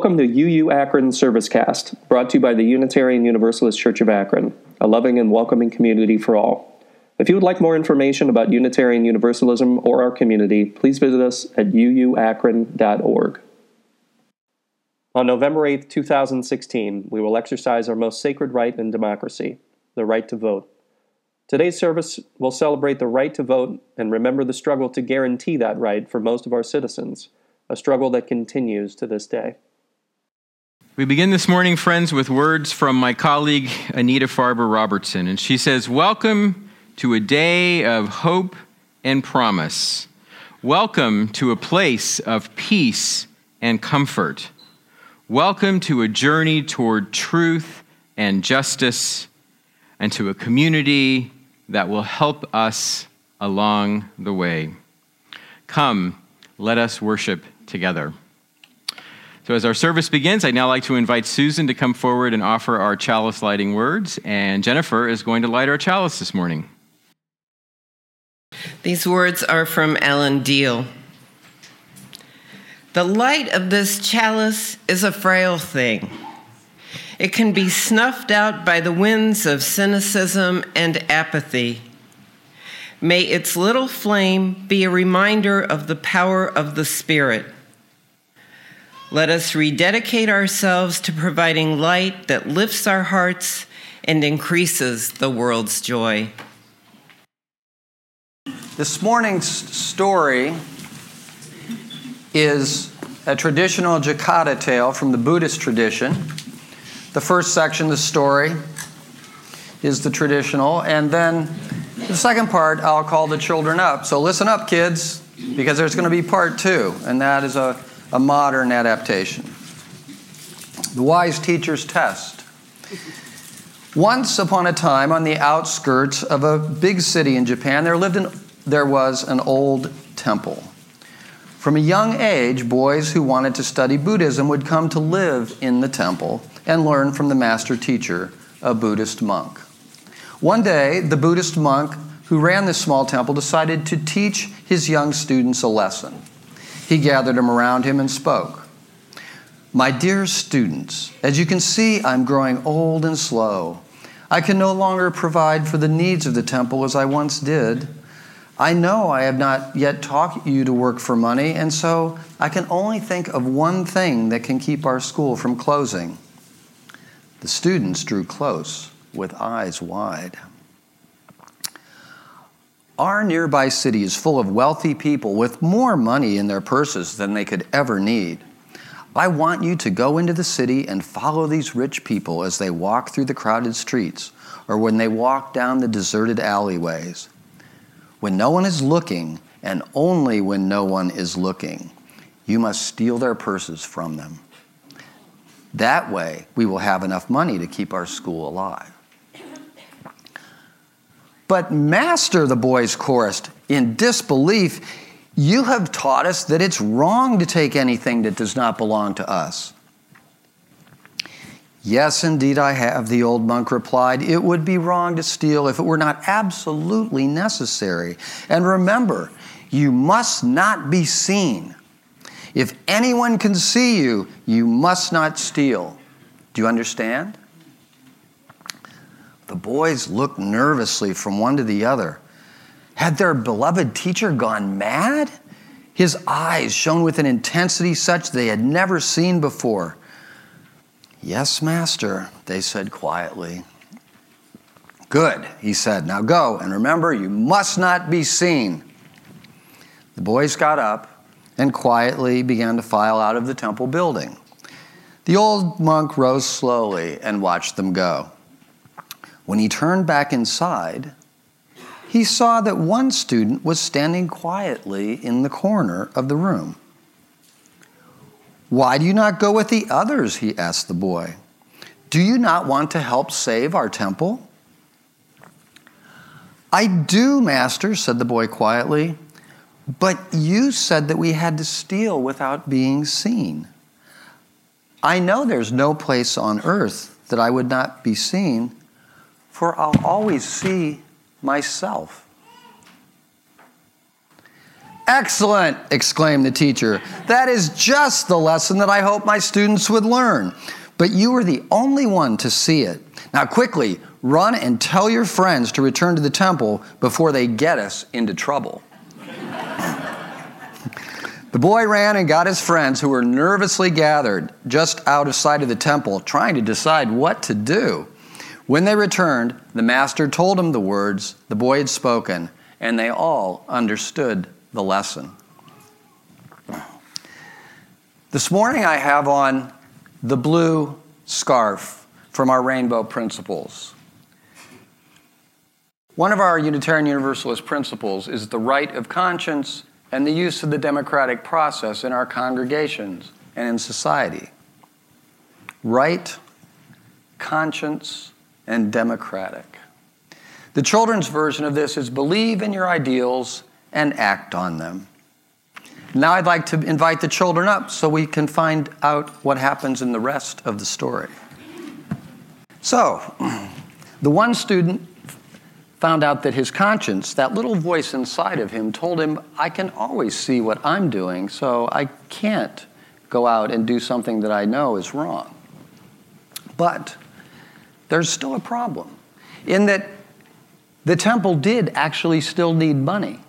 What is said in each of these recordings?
Welcome to UU Akron Service Cast, brought to you by the Unitarian Universalist Church of Akron, a loving and welcoming community for all. If you would like more information about Unitarian Universalism or our community, please visit us at uuakron.org. On November 8, 2016, we will exercise our most sacred right in democracy, the right to vote. Today's service will celebrate the right to vote and remember the struggle to guarantee that right for most of our citizens, a struggle that continues to this day. We begin this morning, friends, with words from my colleague Anita Farber Robertson. And she says, Welcome to a day of hope and promise. Welcome to a place of peace and comfort. Welcome to a journey toward truth and justice and to a community that will help us along the way. Come, let us worship together. So, as our service begins, I'd now like to invite Susan to come forward and offer our chalice lighting words. And Jennifer is going to light our chalice this morning. These words are from Alan Deal. The light of this chalice is a frail thing. It can be snuffed out by the winds of cynicism and apathy. May its little flame be a reminder of the power of the Spirit. Let us rededicate ourselves to providing light that lifts our hearts and increases the world's joy. This morning's story is a traditional Jataka tale from the Buddhist tradition. The first section of the story is the traditional, and then the second part I'll call the children up. So listen up, kids, because there's going to be part two, and that is a, a modern adaptation. The Wise Teacher's Test. Once upon a time, on the outskirts of a big city in Japan, there lived an, there was an old temple. From a young age, boys who wanted to study Buddhism would come to live in the temple and learn from the master teacher, a Buddhist monk. One day, the Buddhist monk who ran this small temple decided to teach his young students a lesson. He gathered them around him and spoke. My dear students, as you can see, I'm growing old and slow. I can no longer provide for the needs of the temple as I once did. I know I have not yet taught you to work for money, and so I can only think of one thing that can keep our school from closing. The students drew close with eyes wide. Our nearby city is full of wealthy people with more money in their purses than they could ever need. I want you to go into the city and follow these rich people as they walk through the crowded streets or when they walk down the deserted alleyways. When no one is looking, and only when no one is looking, you must steal their purses from them. That way, we will have enough money to keep our school alive. But, Master, the boys chorused, in disbelief, you have taught us that it's wrong to take anything that does not belong to us. Yes, indeed, I have, the old monk replied. It would be wrong to steal if it were not absolutely necessary. And remember, you must not be seen. If anyone can see you, you must not steal. Do you understand? The boys looked nervously from one to the other. Had their beloved teacher gone mad? His eyes shone with an intensity such they had never seen before. Yes, master, they said quietly. Good, he said. Now go, and remember, you must not be seen. The boys got up and quietly began to file out of the temple building. The old monk rose slowly and watched them go. When he turned back inside, he saw that one student was standing quietly in the corner of the room. Why do you not go with the others? He asked the boy. Do you not want to help save our temple? I do, master, said the boy quietly. But you said that we had to steal without being seen. I know there's no place on earth that I would not be seen, for I'll always see myself. Excellent, exclaimed the teacher. That is just the lesson that I hope my students would learn. But you were the only one to see it. Now, quickly, run and tell your friends to return to the temple before they get us into trouble. the boy ran and got his friends, who were nervously gathered just out of sight of the temple, trying to decide what to do. When they returned, the master told them the words the boy had spoken, and they all understood the lesson. This morning I have on the blue scarf from our Rainbow Principles. One of our Unitarian Universalist principles is the right of conscience and the use of the democratic process in our congregations and in society. Right, conscience, and democratic. The children's version of this is believe in your ideals and act on them. Now I'd like to invite the children up so we can find out what happens in the rest of the story. So, the one student found out that his conscience, that little voice inside of him, told him, I can always see what I'm doing, so I can't go out and do something that I know is wrong. But there's still a problem in that the temple did actually still need money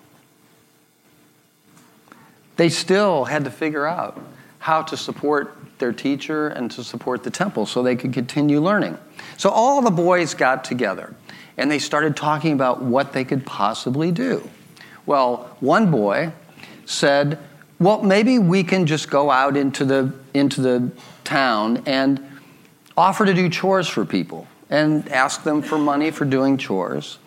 they still had to figure out how to support their teacher and to support the temple so they could continue learning. So all the boys got together and they started talking about what they could possibly do. Well, one boy said, "Well, maybe we can just go out into the into the town and offer to do chores for people and ask them for money for doing chores,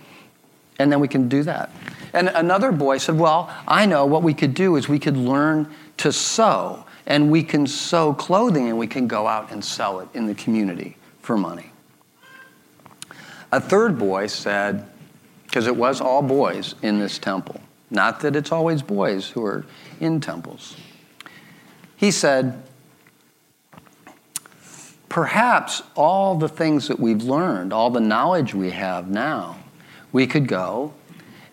and then we can do that." And another boy said, Well, I know what we could do is we could learn to sew, and we can sew clothing and we can go out and sell it in the community for money. A third boy said, because it was all boys in this temple, not that it's always boys who are in temples. He said, Perhaps all the things that we've learned, all the knowledge we have now, we could go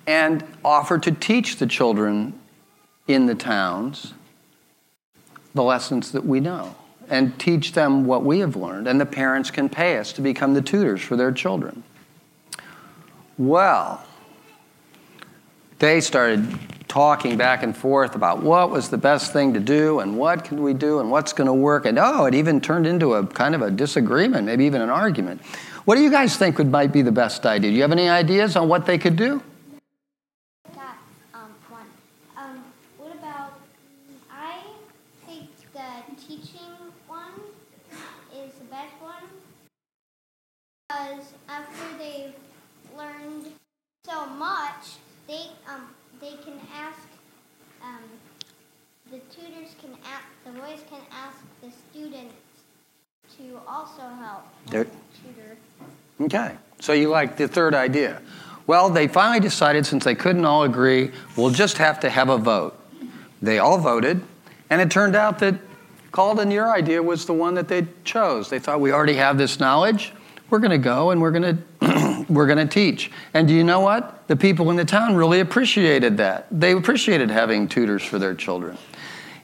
and offer to teach the children in the towns the lessons that we know and teach them what we have learned, and the parents can pay us to become the tutors for their children. Well, they started talking back and forth about what was the best thing to do and what can we do and what's going to work. And oh, it even turned into a kind of a disagreement, maybe even an argument. What do you guys think would might be the best idea? Do you have any ideas on what they could do? because after they've learned so much, they um, they can ask um, the tutors can ask the boys can ask the students to also help tutor. Okay, so you like the third idea. Well, they finally decided since they couldn't all agree, we'll just have to have a vote. They all voted, and it turned out that Calden, your idea was the one that they chose. They thought we already have this knowledge we're going to go and we're going to we're going to teach. And do you know what? The people in the town really appreciated that. They appreciated having tutors for their children.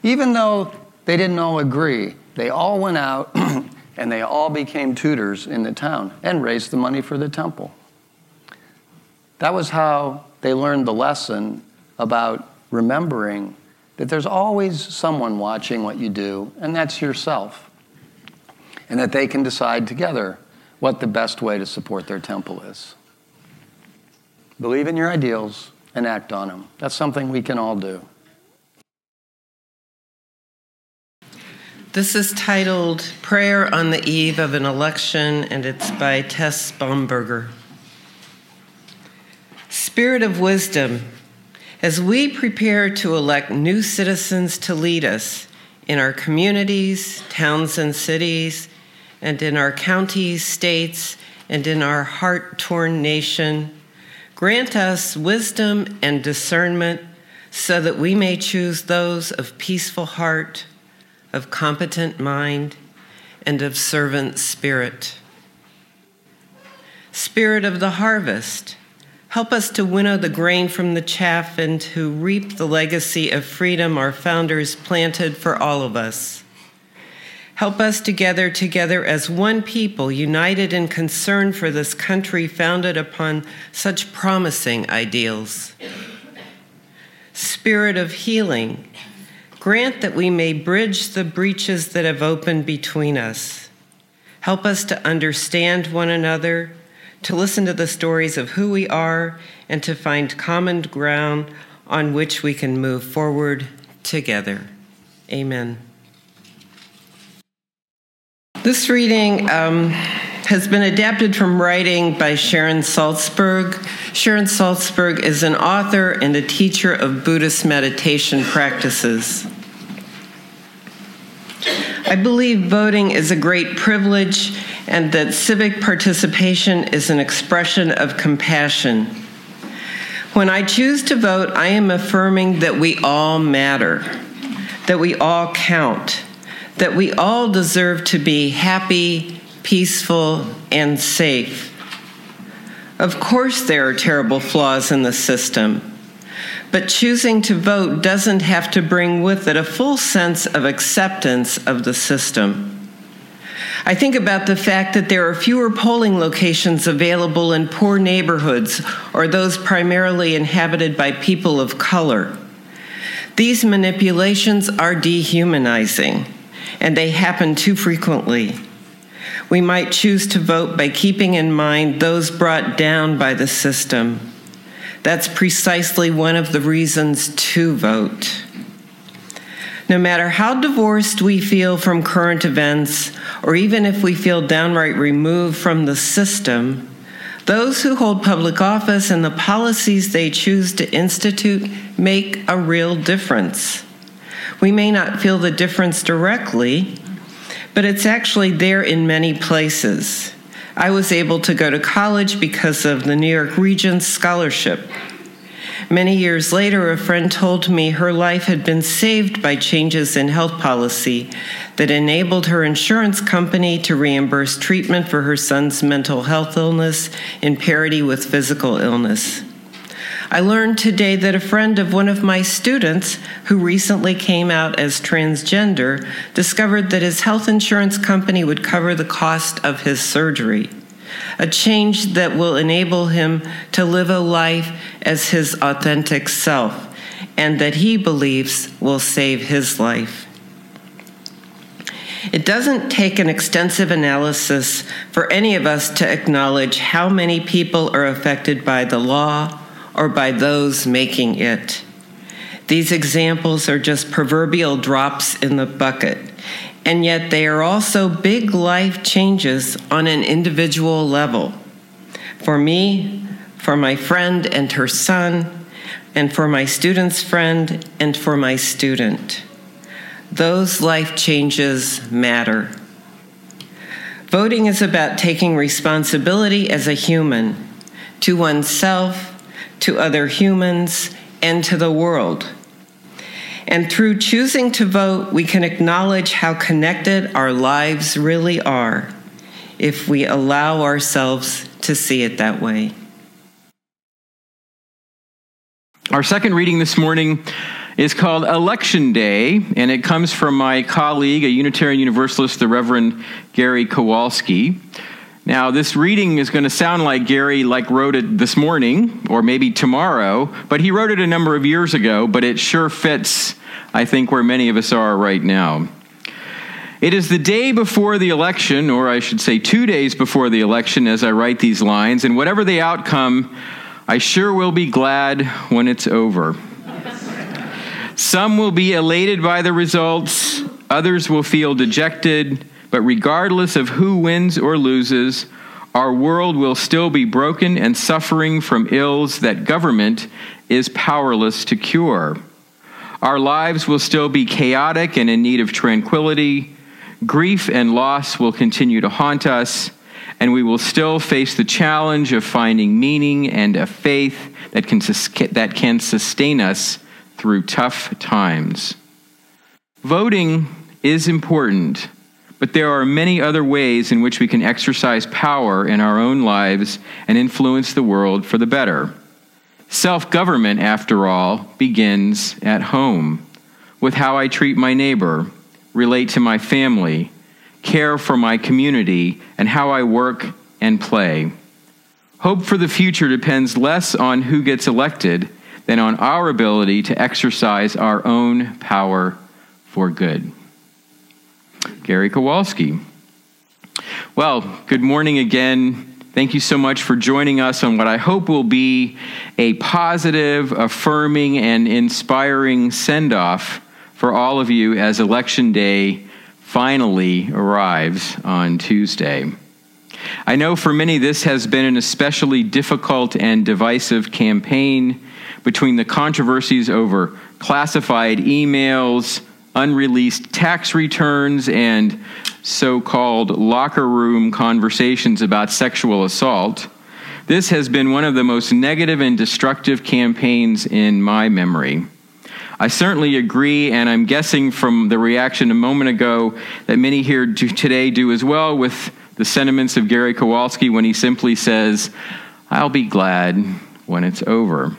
Even though they didn't all agree, they all went out and they all became tutors in the town and raised the money for the temple. That was how they learned the lesson about remembering that there's always someone watching what you do, and that's yourself. And that they can decide together what the best way to support their temple is. Believe in your ideals and act on them. That's something we can all do. This is titled Prayer on the Eve of an Election, and it's by Tess Baumberger. Spirit of wisdom, as we prepare to elect new citizens to lead us in our communities, towns, and cities, and in our counties, states, and in our heart torn nation. Grant us wisdom and discernment so that we may choose those of peaceful heart, of competent mind, and of servant spirit. Spirit of the harvest, Help us to winnow the grain from the chaff and to reap the legacy of freedom our founders planted for all of us. Help us to gather together as one people, united in concern for this country founded upon such promising ideals. Spirit of healing, grant that we may bridge the breaches that have opened between us. Help us to understand one another to listen to the stories of who we are, and to find common ground on which we can move forward together. Amen. This reading um, has been adapted from writing by Sharon Salzberg. Sharon Salzberg is an author and a teacher of Buddhist meditation practices. I believe voting is a great privilege and that civic participation is an expression of compassion. When I choose to vote, I am affirming that we all matter, that we all count, that we all deserve to be happy, peaceful, and safe. Of course, there are terrible flaws in the system, but choosing to vote doesn't have to bring with it a full sense of acceptance of the system. I think about the fact that there are fewer polling locations available in poor neighborhoods or those primarily inhabited by people of color. These manipulations are dehumanizing, and they happen too frequently. We might choose to vote by keeping in mind those brought down by the system. That's precisely one of the reasons to vote. No matter how divorced we feel from current events, or even if we feel downright removed from the system, those who hold public office and the policies they choose to institute make a real difference. We may not feel the difference directly, but it's actually there in many places. I was able to go to college because of the New York Regents Scholarship. Many years later, a friend told me her life had been saved by changes in health policy that enabled her insurance company to reimburse treatment for her son's mental health illness in parity with physical illness. I learned today that a friend of one of my students, who recently came out as transgender, discovered that his health insurance company would cover the cost of his surgery a change that will enable him to live a life as his authentic self, and that he believes will save his life. It doesn't take an extensive analysis for any of us to acknowledge how many people are affected by the law or by those making it. These examples are just proverbial drops in the bucket, and yet they are also big life changes on an individual level. For me, for my friend and her son, and for my student's friend and for my student. Those life changes matter. Voting is about taking responsibility as a human to oneself, to other humans, and to the world. And through choosing to vote, we can acknowledge how connected our lives really are if we allow ourselves to see it that way. Our second reading this morning is called Election Day, and it comes from my colleague, a Unitarian Universalist, the Reverend Gary Kowalski. Now, this reading is going to sound like Gary like wrote it this morning or maybe tomorrow, but he wrote it a number of years ago, but it sure fits I think, where many of us are right now. It is the day before the election, or I should say two days before the election, as I write these lines, and whatever the outcome, I sure will be glad when it's over. Some will be elated by the results, others will feel dejected, but regardless of who wins or loses, our world will still be broken and suffering from ills that government is powerless to cure. Our lives will still be chaotic and in need of tranquility. Grief and loss will continue to haunt us, and we will still face the challenge of finding meaning and a faith that can, that can sustain us through tough times. Voting is important, but there are many other ways in which we can exercise power in our own lives and influence the world for the better. Self government, after all, begins at home with how I treat my neighbor, relate to my family, care for my community, and how I work and play. Hope for the future depends less on who gets elected than on our ability to exercise our own power for good. Gary Kowalski. Well, good morning again. Thank you so much for joining us on what I hope will be a positive, affirming, and inspiring send off for all of you as Election Day finally arrives on Tuesday. I know for many this has been an especially difficult and divisive campaign between the controversies over classified emails, unreleased tax returns, and so called locker room conversations about sexual assault. This has been one of the most negative and destructive campaigns in my memory. I certainly agree, and I'm guessing from the reaction a moment ago that many here today do as well with the sentiments of Gary Kowalski when he simply says, I'll be glad when it's over.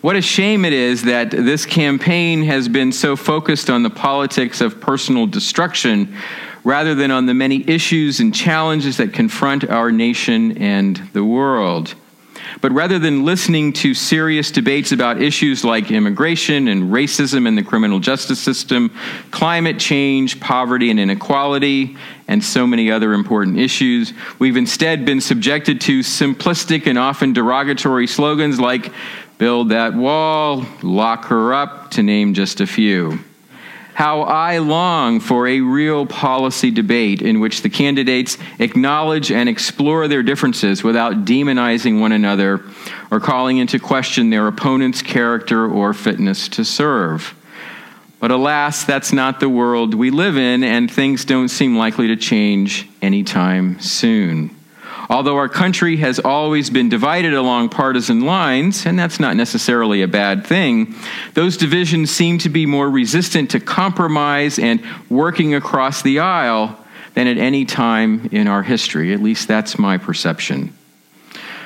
What a shame it is that this campaign has been so focused on the politics of personal destruction rather than on the many issues and challenges that confront our nation and the world. But rather than listening to serious debates about issues like immigration and racism in the criminal justice system, climate change, poverty and inequality, and so many other important issues, we've instead been subjected to simplistic and often derogatory slogans like build that wall, lock her up, to name just a few. How I long for a real policy debate in which the candidates acknowledge and explore their differences without demonizing one another or calling into question their opponent's character or fitness to serve. But alas, that's not the world we live in, and things don't seem likely to change anytime soon. Although our country has always been divided along partisan lines, and that's not necessarily a bad thing, those divisions seem to be more resistant to compromise and working across the aisle than at any time in our history. At least that's my perception.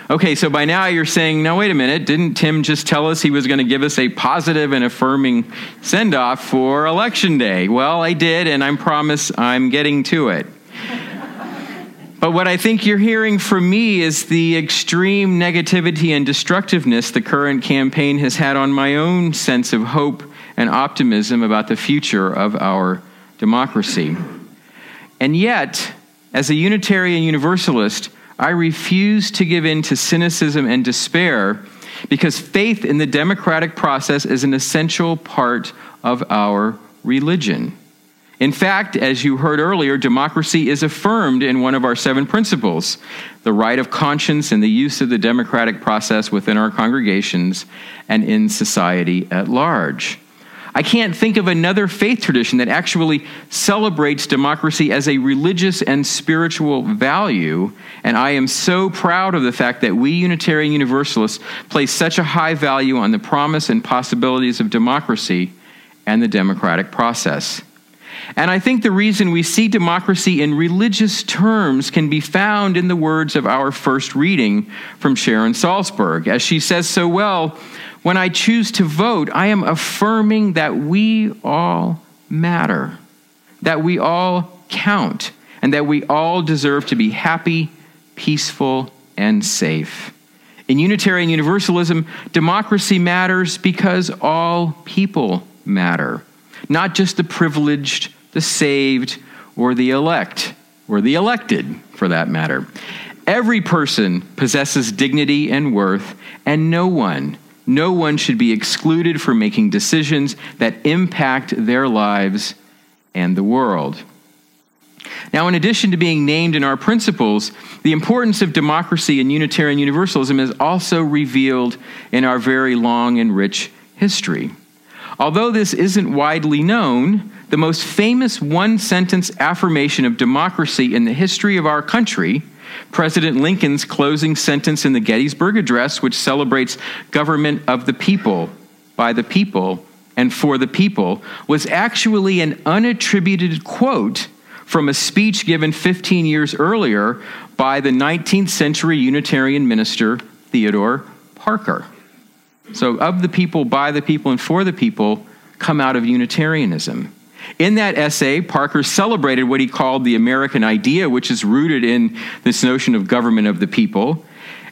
Okay, so by now you're saying, no, wait a minute, didn't Tim just tell us he was going to give us a positive and affirming send off for Election Day? Well, I did, and I promise I'm getting to it. But what I think you're hearing from me is the extreme negativity and destructiveness the current campaign has had on my own sense of hope and optimism about the future of our democracy. And yet, as a Unitarian Universalist, I refuse to give in to cynicism and despair because faith in the democratic process is an essential part of our religion. In fact, as you heard earlier, democracy is affirmed in one of our seven principles the right of conscience and the use of the democratic process within our congregations and in society at large. I can't think of another faith tradition that actually celebrates democracy as a religious and spiritual value, and I am so proud of the fact that we Unitarian Universalists place such a high value on the promise and possibilities of democracy and the democratic process. And I think the reason we see democracy in religious terms can be found in the words of our first reading from Sharon Salzberg. As she says so well, when I choose to vote, I am affirming that we all matter, that we all count, and that we all deserve to be happy, peaceful, and safe. In Unitarian Universalism, democracy matters because all people matter not just the privileged, the saved, or the elect, or the elected, for that matter. Every person possesses dignity and worth, and no one, no one should be excluded from making decisions that impact their lives and the world. Now, in addition to being named in our principles, the importance of democracy and Unitarian Universalism is also revealed in our very long and rich history. Although this isn't widely known, the most famous one sentence affirmation of democracy in the history of our country, President Lincoln's closing sentence in the Gettysburg Address, which celebrates government of the people, by the people, and for the people, was actually an unattributed quote from a speech given 15 years earlier by the 19th century Unitarian minister Theodore Parker. So, of the people, by the people, and for the people come out of Unitarianism. In that essay, Parker celebrated what he called the American idea, which is rooted in this notion of government of the people,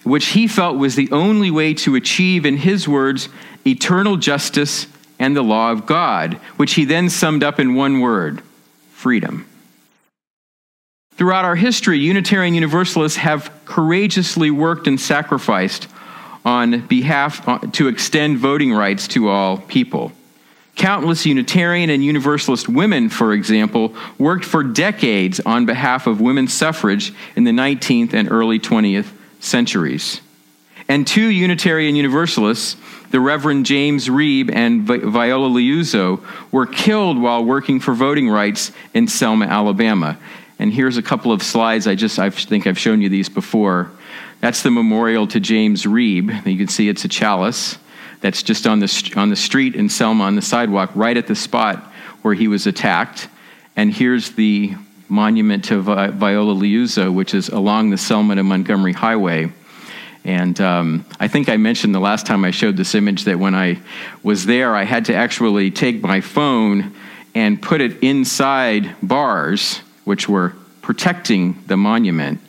which he felt was the only way to achieve, in his words, eternal justice and the law of God, which he then summed up in one word freedom. Throughout our history, Unitarian Universalists have courageously worked and sacrificed on behalf uh, to extend voting rights to all people. Countless Unitarian and Universalist women, for example, worked for decades on behalf of women's suffrage in the 19th and early 20th centuries. And two Unitarian Universalists, the Reverend James Reeb and Viola Liuzzo, were killed while working for voting rights in Selma, Alabama. And here's a couple of slides. I just I think I've shown you these before. That's the memorial to James Reeb. You can see it's a chalice that's just on the, on the street in Selma on the sidewalk, right at the spot where he was attacked. And here's the monument to Viola Liuzzo, which is along the Selma to Montgomery Highway. And um, I think I mentioned the last time I showed this image that when I was there, I had to actually take my phone and put it inside bars, which were protecting the monument,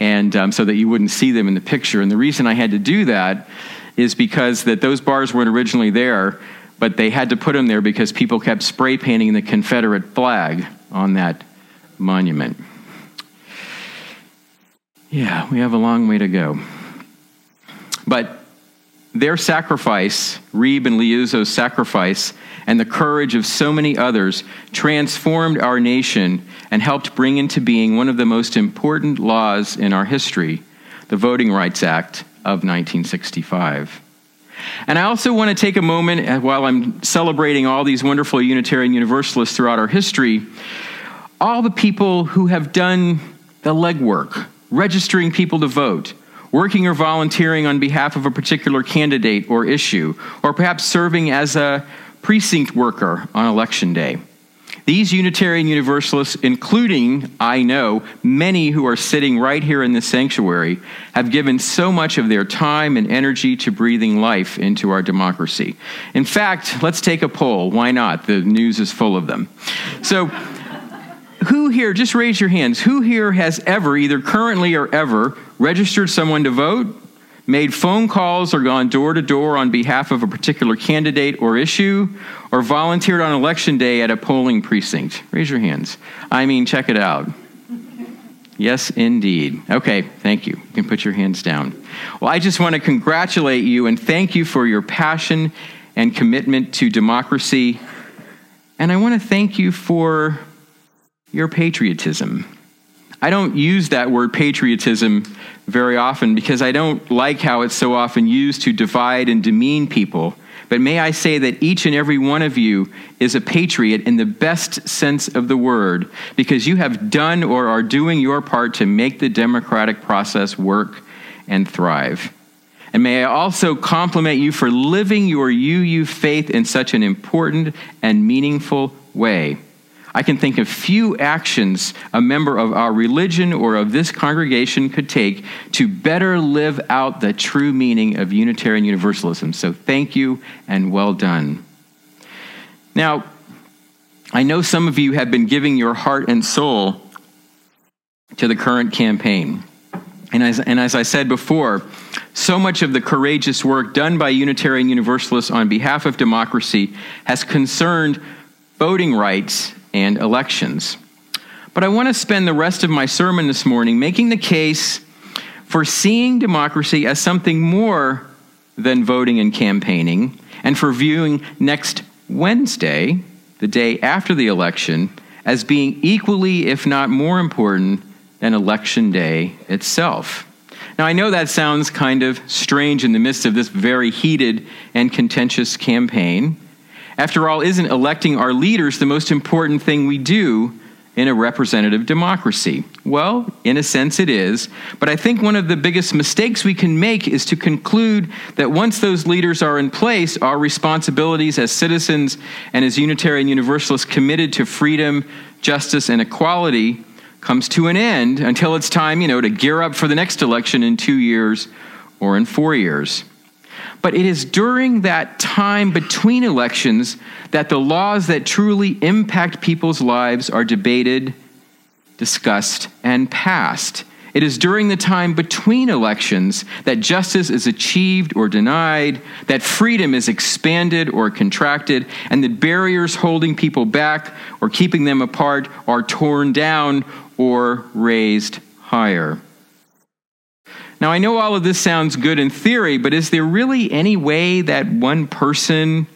and um, so that you wouldn't see them in the picture. And the reason I had to do that is because that those bars weren't originally there, but they had to put them there because people kept spray painting the Confederate flag on that monument. Yeah, we have a long way to go. But their sacrifice, Reeb and Liuzzo's sacrifice, and the courage of so many others transformed our nation and helped bring into being one of the most important laws in our history, the Voting Rights Act of 1965. And I also want to take a moment uh, while I'm celebrating all these wonderful Unitarian Universalists throughout our history, all the people who have done the legwork, registering people to vote, working or volunteering on behalf of a particular candidate or issue, or perhaps serving as a precinct worker on election day. These Unitarian Universalists, including, I know, many who are sitting right here in this sanctuary, have given so much of their time and energy to breathing life into our democracy. In fact, let's take a poll. Why not? The news is full of them. So, who here, just raise your hands, who here has ever, either currently or ever, registered someone to vote, made phone calls or gone door to door on behalf of a particular candidate or issue, or volunteered on election day at a polling precinct? Raise your hands. I mean, check it out. Yes, indeed. Okay, thank you. You can put your hands down. Well, I just want to congratulate you and thank you for your passion and commitment to democracy. And I want to thank you for your patriotism. I don't use that word patriotism very often because I don't like how it's so often used to divide and demean people. But may I say that each and every one of you is a patriot in the best sense of the word because you have done or are doing your part to make the democratic process work and thrive. And may I also compliment you for living your UU faith in such an important and meaningful way. I can think of few actions a member of our religion or of this congregation could take to better live out the true meaning of Unitarian Universalism. So thank you and well done. Now, I know some of you have been giving your heart and soul to the current campaign. And as, and as I said before, so much of the courageous work done by Unitarian Universalists on behalf of democracy has concerned voting rights and elections. But I want to spend the rest of my sermon this morning making the case for seeing democracy as something more than voting and campaigning, and for viewing next Wednesday, the day after the election, as being equally, if not more important, than Election Day itself. Now, I know that sounds kind of strange in the midst of this very heated and contentious campaign, after all, isn't electing our leaders the most important thing we do in a representative democracy? Well, in a sense, it is. But I think one of the biggest mistakes we can make is to conclude that once those leaders are in place, our responsibilities as citizens and as Unitarian Universalists committed to freedom, justice, and equality comes to an end until it's time, you know, to gear up for the next election in two years or in four years. But it is during that time between elections that the laws that truly impact people's lives are debated, discussed, and passed. It is during the time between elections that justice is achieved or denied, that freedom is expanded or contracted, and that barriers holding people back or keeping them apart are torn down or raised higher. Now, I know all of this sounds good in theory, but is there really any way that one person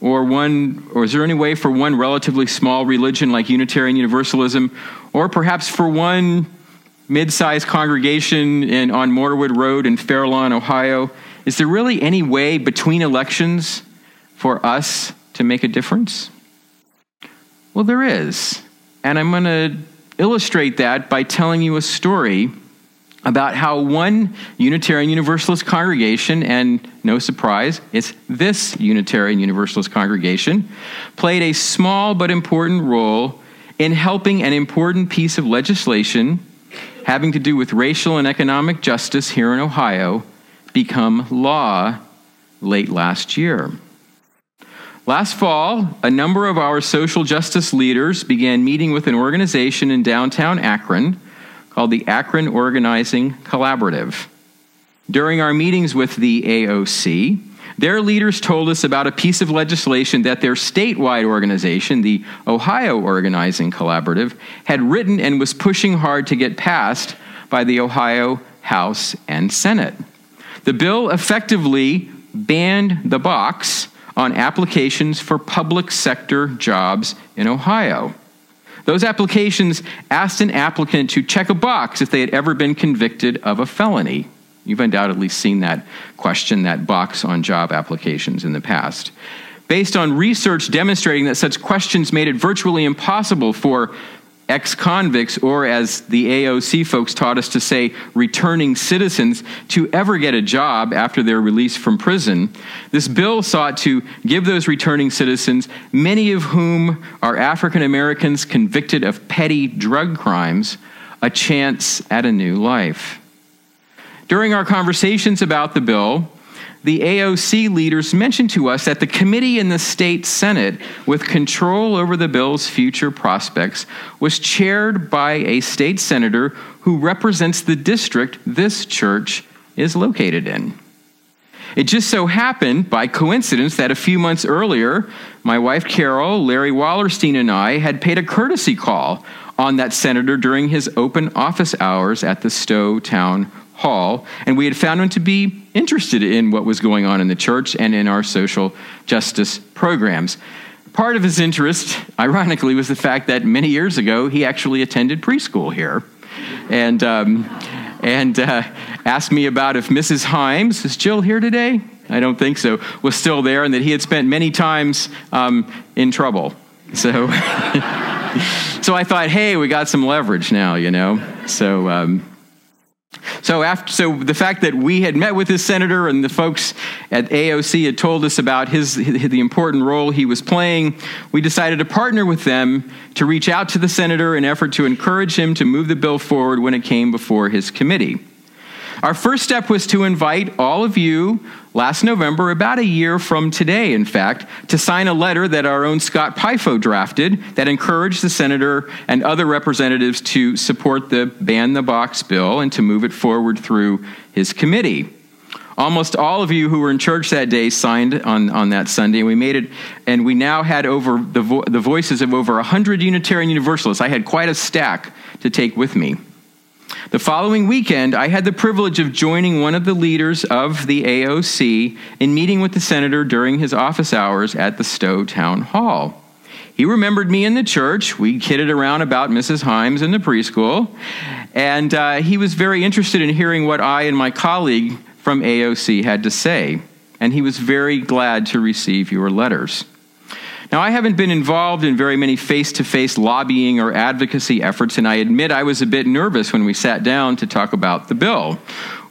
or one, or is there any way for one relatively small religion like Unitarian Universalism, or perhaps for one mid-sized congregation in, on Morewood Road in Fairlawn, Ohio, is there really any way between elections for us to make a difference? Well, there is. And I'm going to illustrate that by telling you a story about how one Unitarian Universalist congregation, and no surprise, it's this Unitarian Universalist congregation, played a small but important role in helping an important piece of legislation having to do with racial and economic justice here in Ohio become law late last year. Last fall, a number of our social justice leaders began meeting with an organization in downtown Akron called the Akron Organizing Collaborative. During our meetings with the AOC, their leaders told us about a piece of legislation that their statewide organization, the Ohio Organizing Collaborative, had written and was pushing hard to get passed by the Ohio House and Senate. The bill effectively banned the box on applications for public sector jobs in Ohio. Those applications asked an applicant to check a box if they had ever been convicted of a felony. You've undoubtedly seen that question, that box on job applications in the past. Based on research demonstrating that such questions made it virtually impossible for ex convicts, or as the AOC folks taught us to say, returning citizens, to ever get a job after their release from prison, this bill sought to give those returning citizens, many of whom are African Americans convicted of petty drug crimes, a chance at a new life. During our conversations about the bill, the AOC leaders mentioned to us that the committee in the state Senate with control over the bill's future prospects was chaired by a state senator who represents the district this church is located in. It just so happened, by coincidence, that a few months earlier, my wife Carol, Larry Wallerstein, and I had paid a courtesy call on that senator during his open office hours at the Stow Town Hall, and we had found him to be interested in what was going on in the church and in our social justice programs. Part of his interest, ironically, was the fact that many years ago he actually attended preschool here. And, um, and uh, asked me about if Mrs. Himes, is Jill here today? I don't think so, was still there, and that he had spent many times um, in trouble. So, so I thought, hey, we got some leverage now, you know? So, um, so, after, so the fact that we had met with this senator and the folks at AOC had told us about his, the important role he was playing, we decided to partner with them to reach out to the senator in effort to encourage him to move the bill forward when it came before his committee. Our first step was to invite all of you last November, about a year from today, in fact, to sign a letter that our own Scott Pifo drafted that encouraged the senator and other representatives to support the ban the box bill and to move it forward through his committee. Almost all of you who were in church that day signed on, on that Sunday, and we made it, and we now had over the, vo- the voices of over 100 Unitarian Universalists. I had quite a stack to take with me. The following weekend, I had the privilege of joining one of the leaders of the AOC in meeting with the senator during his office hours at the Stow Town Hall. He remembered me in the church. We kidded around about Mrs. Himes in the preschool. And uh, he was very interested in hearing what I and my colleague from AOC had to say. And he was very glad to receive your letters. Now, I haven't been involved in very many face to face lobbying or advocacy efforts, and I admit I was a bit nervous when we sat down to talk about the bill.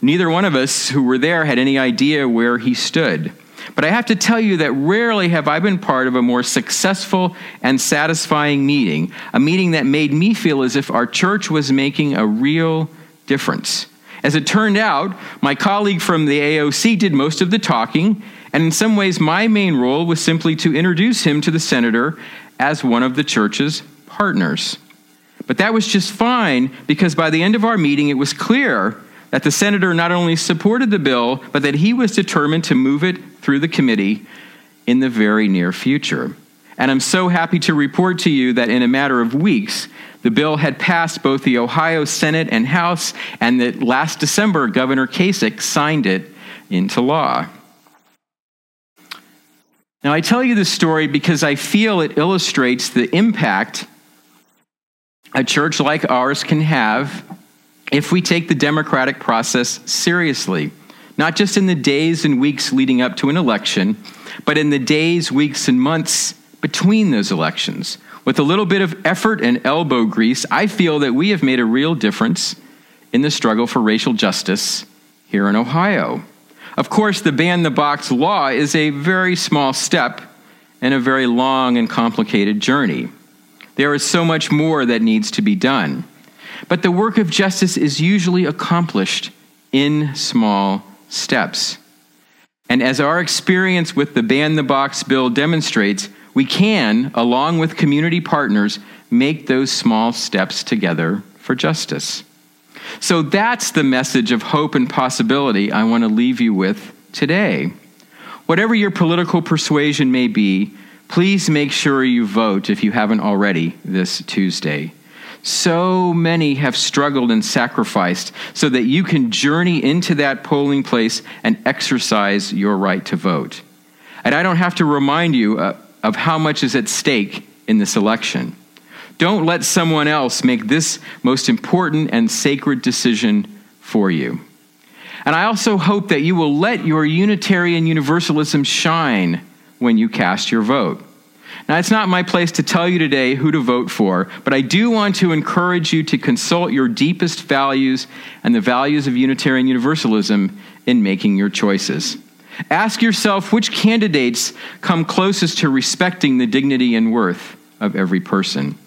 Neither one of us who were there had any idea where he stood. But I have to tell you that rarely have I been part of a more successful and satisfying meeting, a meeting that made me feel as if our church was making a real difference. As it turned out, my colleague from the AOC did most of the talking, and in some ways, my main role was simply to introduce him to the senator as one of the church's partners. But that was just fine because by the end of our meeting, it was clear that the senator not only supported the bill, but that he was determined to move it through the committee in the very near future. And I'm so happy to report to you that in a matter of weeks, the bill had passed both the Ohio Senate and House, and that last December, Governor Kasich signed it into law. Now, I tell you this story because I feel it illustrates the impact a church like ours can have if we take the democratic process seriously, not just in the days and weeks leading up to an election, but in the days, weeks, and months between those elections. With a little bit of effort and elbow grease, I feel that we have made a real difference in the struggle for racial justice here in Ohio. Of course, the ban the box law is a very small step in a very long and complicated journey. There is so much more that needs to be done. But the work of justice is usually accomplished in small steps. And as our experience with the Ban the Box bill demonstrates, we can, along with community partners, make those small steps together for justice. So that's the message of hope and possibility I want to leave you with today. Whatever your political persuasion may be, please make sure you vote if you haven't already this Tuesday. So many have struggled and sacrificed so that you can journey into that polling place and exercise your right to vote. And I don't have to remind you uh, of how much is at stake in this election. Don't let someone else make this most important and sacred decision for you. And I also hope that you will let your Unitarian Universalism shine when you cast your vote. Now, it's not my place to tell you today who to vote for, but I do want to encourage you to consult your deepest values and the values of Unitarian Universalism in making your choices. Ask yourself which candidates come closest to respecting the dignity and worth of every person.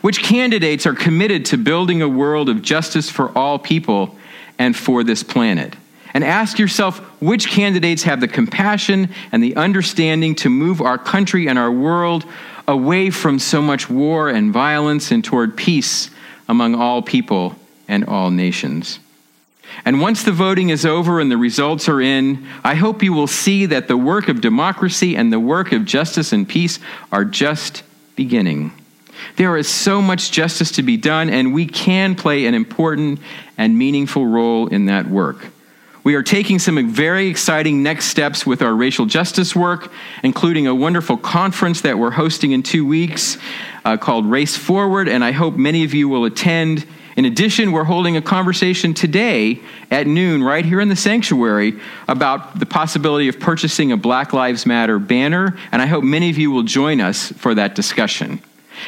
Which candidates are committed to building a world of justice for all people and for this planet? and ask yourself which candidates have the compassion and the understanding to move our country and our world away from so much war and violence and toward peace among all people and all nations. And once the voting is over and the results are in, I hope you will see that the work of democracy and the work of justice and peace are just beginning. There is so much justice to be done, and we can play an important and meaningful role in that work. We are taking some very exciting next steps with our racial justice work, including a wonderful conference that we're hosting in two weeks uh, called Race Forward, and I hope many of you will attend. In addition, we're holding a conversation today at noon right here in the sanctuary about the possibility of purchasing a Black Lives Matter banner, and I hope many of you will join us for that discussion.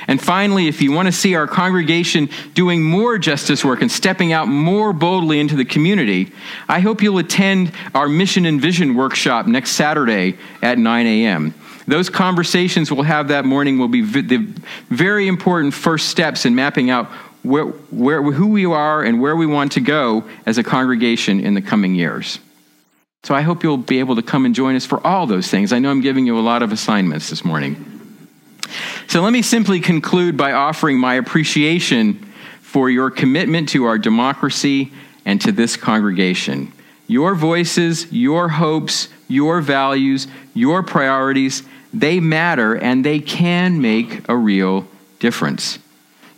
And finally, if you want to see our congregation doing more justice work and stepping out more boldly into the community, I hope you'll attend our Mission and Vision workshop next Saturday at 9 a.m. Those conversations we'll have that morning will be the very important first steps in mapping out where, where, who we are and where we want to go as a congregation in the coming years. So I hope you'll be able to come and join us for all those things. I know I'm giving you a lot of assignments this morning. So let me simply conclude by offering my appreciation for your commitment to our democracy and to this congregation. Your voices, your hopes, your values, your priorities, they matter and they can make a real difference.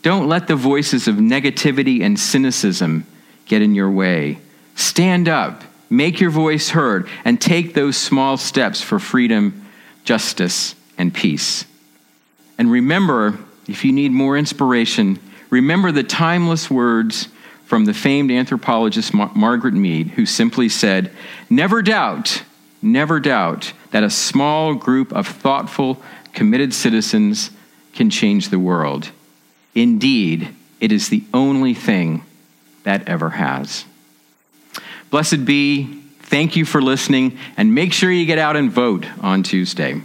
Don't let the voices of negativity and cynicism get in your way. Stand up, make your voice heard, and take those small steps for freedom, justice, and peace. And remember, if you need more inspiration, remember the timeless words from the famed anthropologist Mar- Margaret Mead, who simply said, Never doubt, never doubt that a small group of thoughtful, committed citizens can change the world. Indeed, it is the only thing that ever has. Blessed be Thank you for listening, and make sure you get out and vote on Tuesday.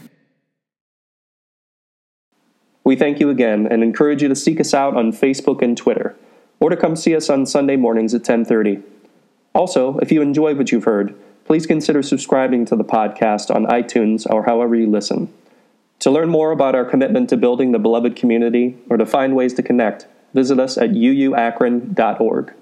We thank you again and encourage you to seek us out on Facebook and Twitter, or to come see us on Sunday mornings at 10:30. Also, if you enjoy what you've heard, please consider subscribing to the podcast on iTunes or however you listen. To learn more about our commitment to building the beloved community or to find ways to connect, visit us at uuakron.org.